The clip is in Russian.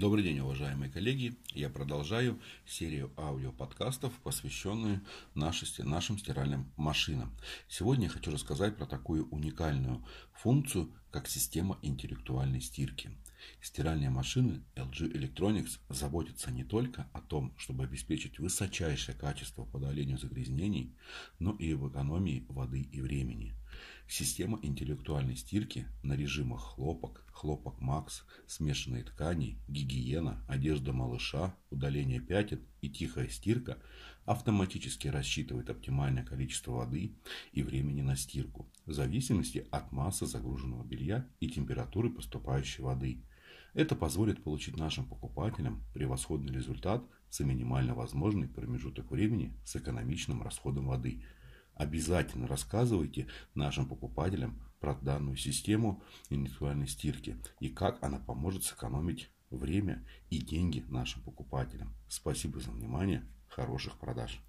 Добрый день, уважаемые коллеги. Я продолжаю серию аудиоподкастов, посвященную нашей, нашим стиральным машинам. Сегодня я хочу рассказать про такую уникальную функцию, как система интеллектуальной стирки. Стиральные машины LG Electronics заботятся не только о том, чтобы обеспечить высочайшее качество по удалению загрязнений, но и об экономии воды и времени. Система интеллектуальной стирки на режимах хлопок, хлопок Макс, смешанные ткани, гигиена, одежда малыша, удаление пятен и тихая стирка автоматически рассчитывает оптимальное количество воды и времени на стирку в зависимости от массы загруженного белья и температуры поступающей воды. Это позволит получить нашим покупателям превосходный результат за минимально возможный промежуток времени с экономичным расходом воды. Обязательно рассказывайте нашим покупателям про данную систему индивидуальной стирки и как она поможет сэкономить время и деньги нашим покупателям. Спасибо за внимание. Хороших продаж.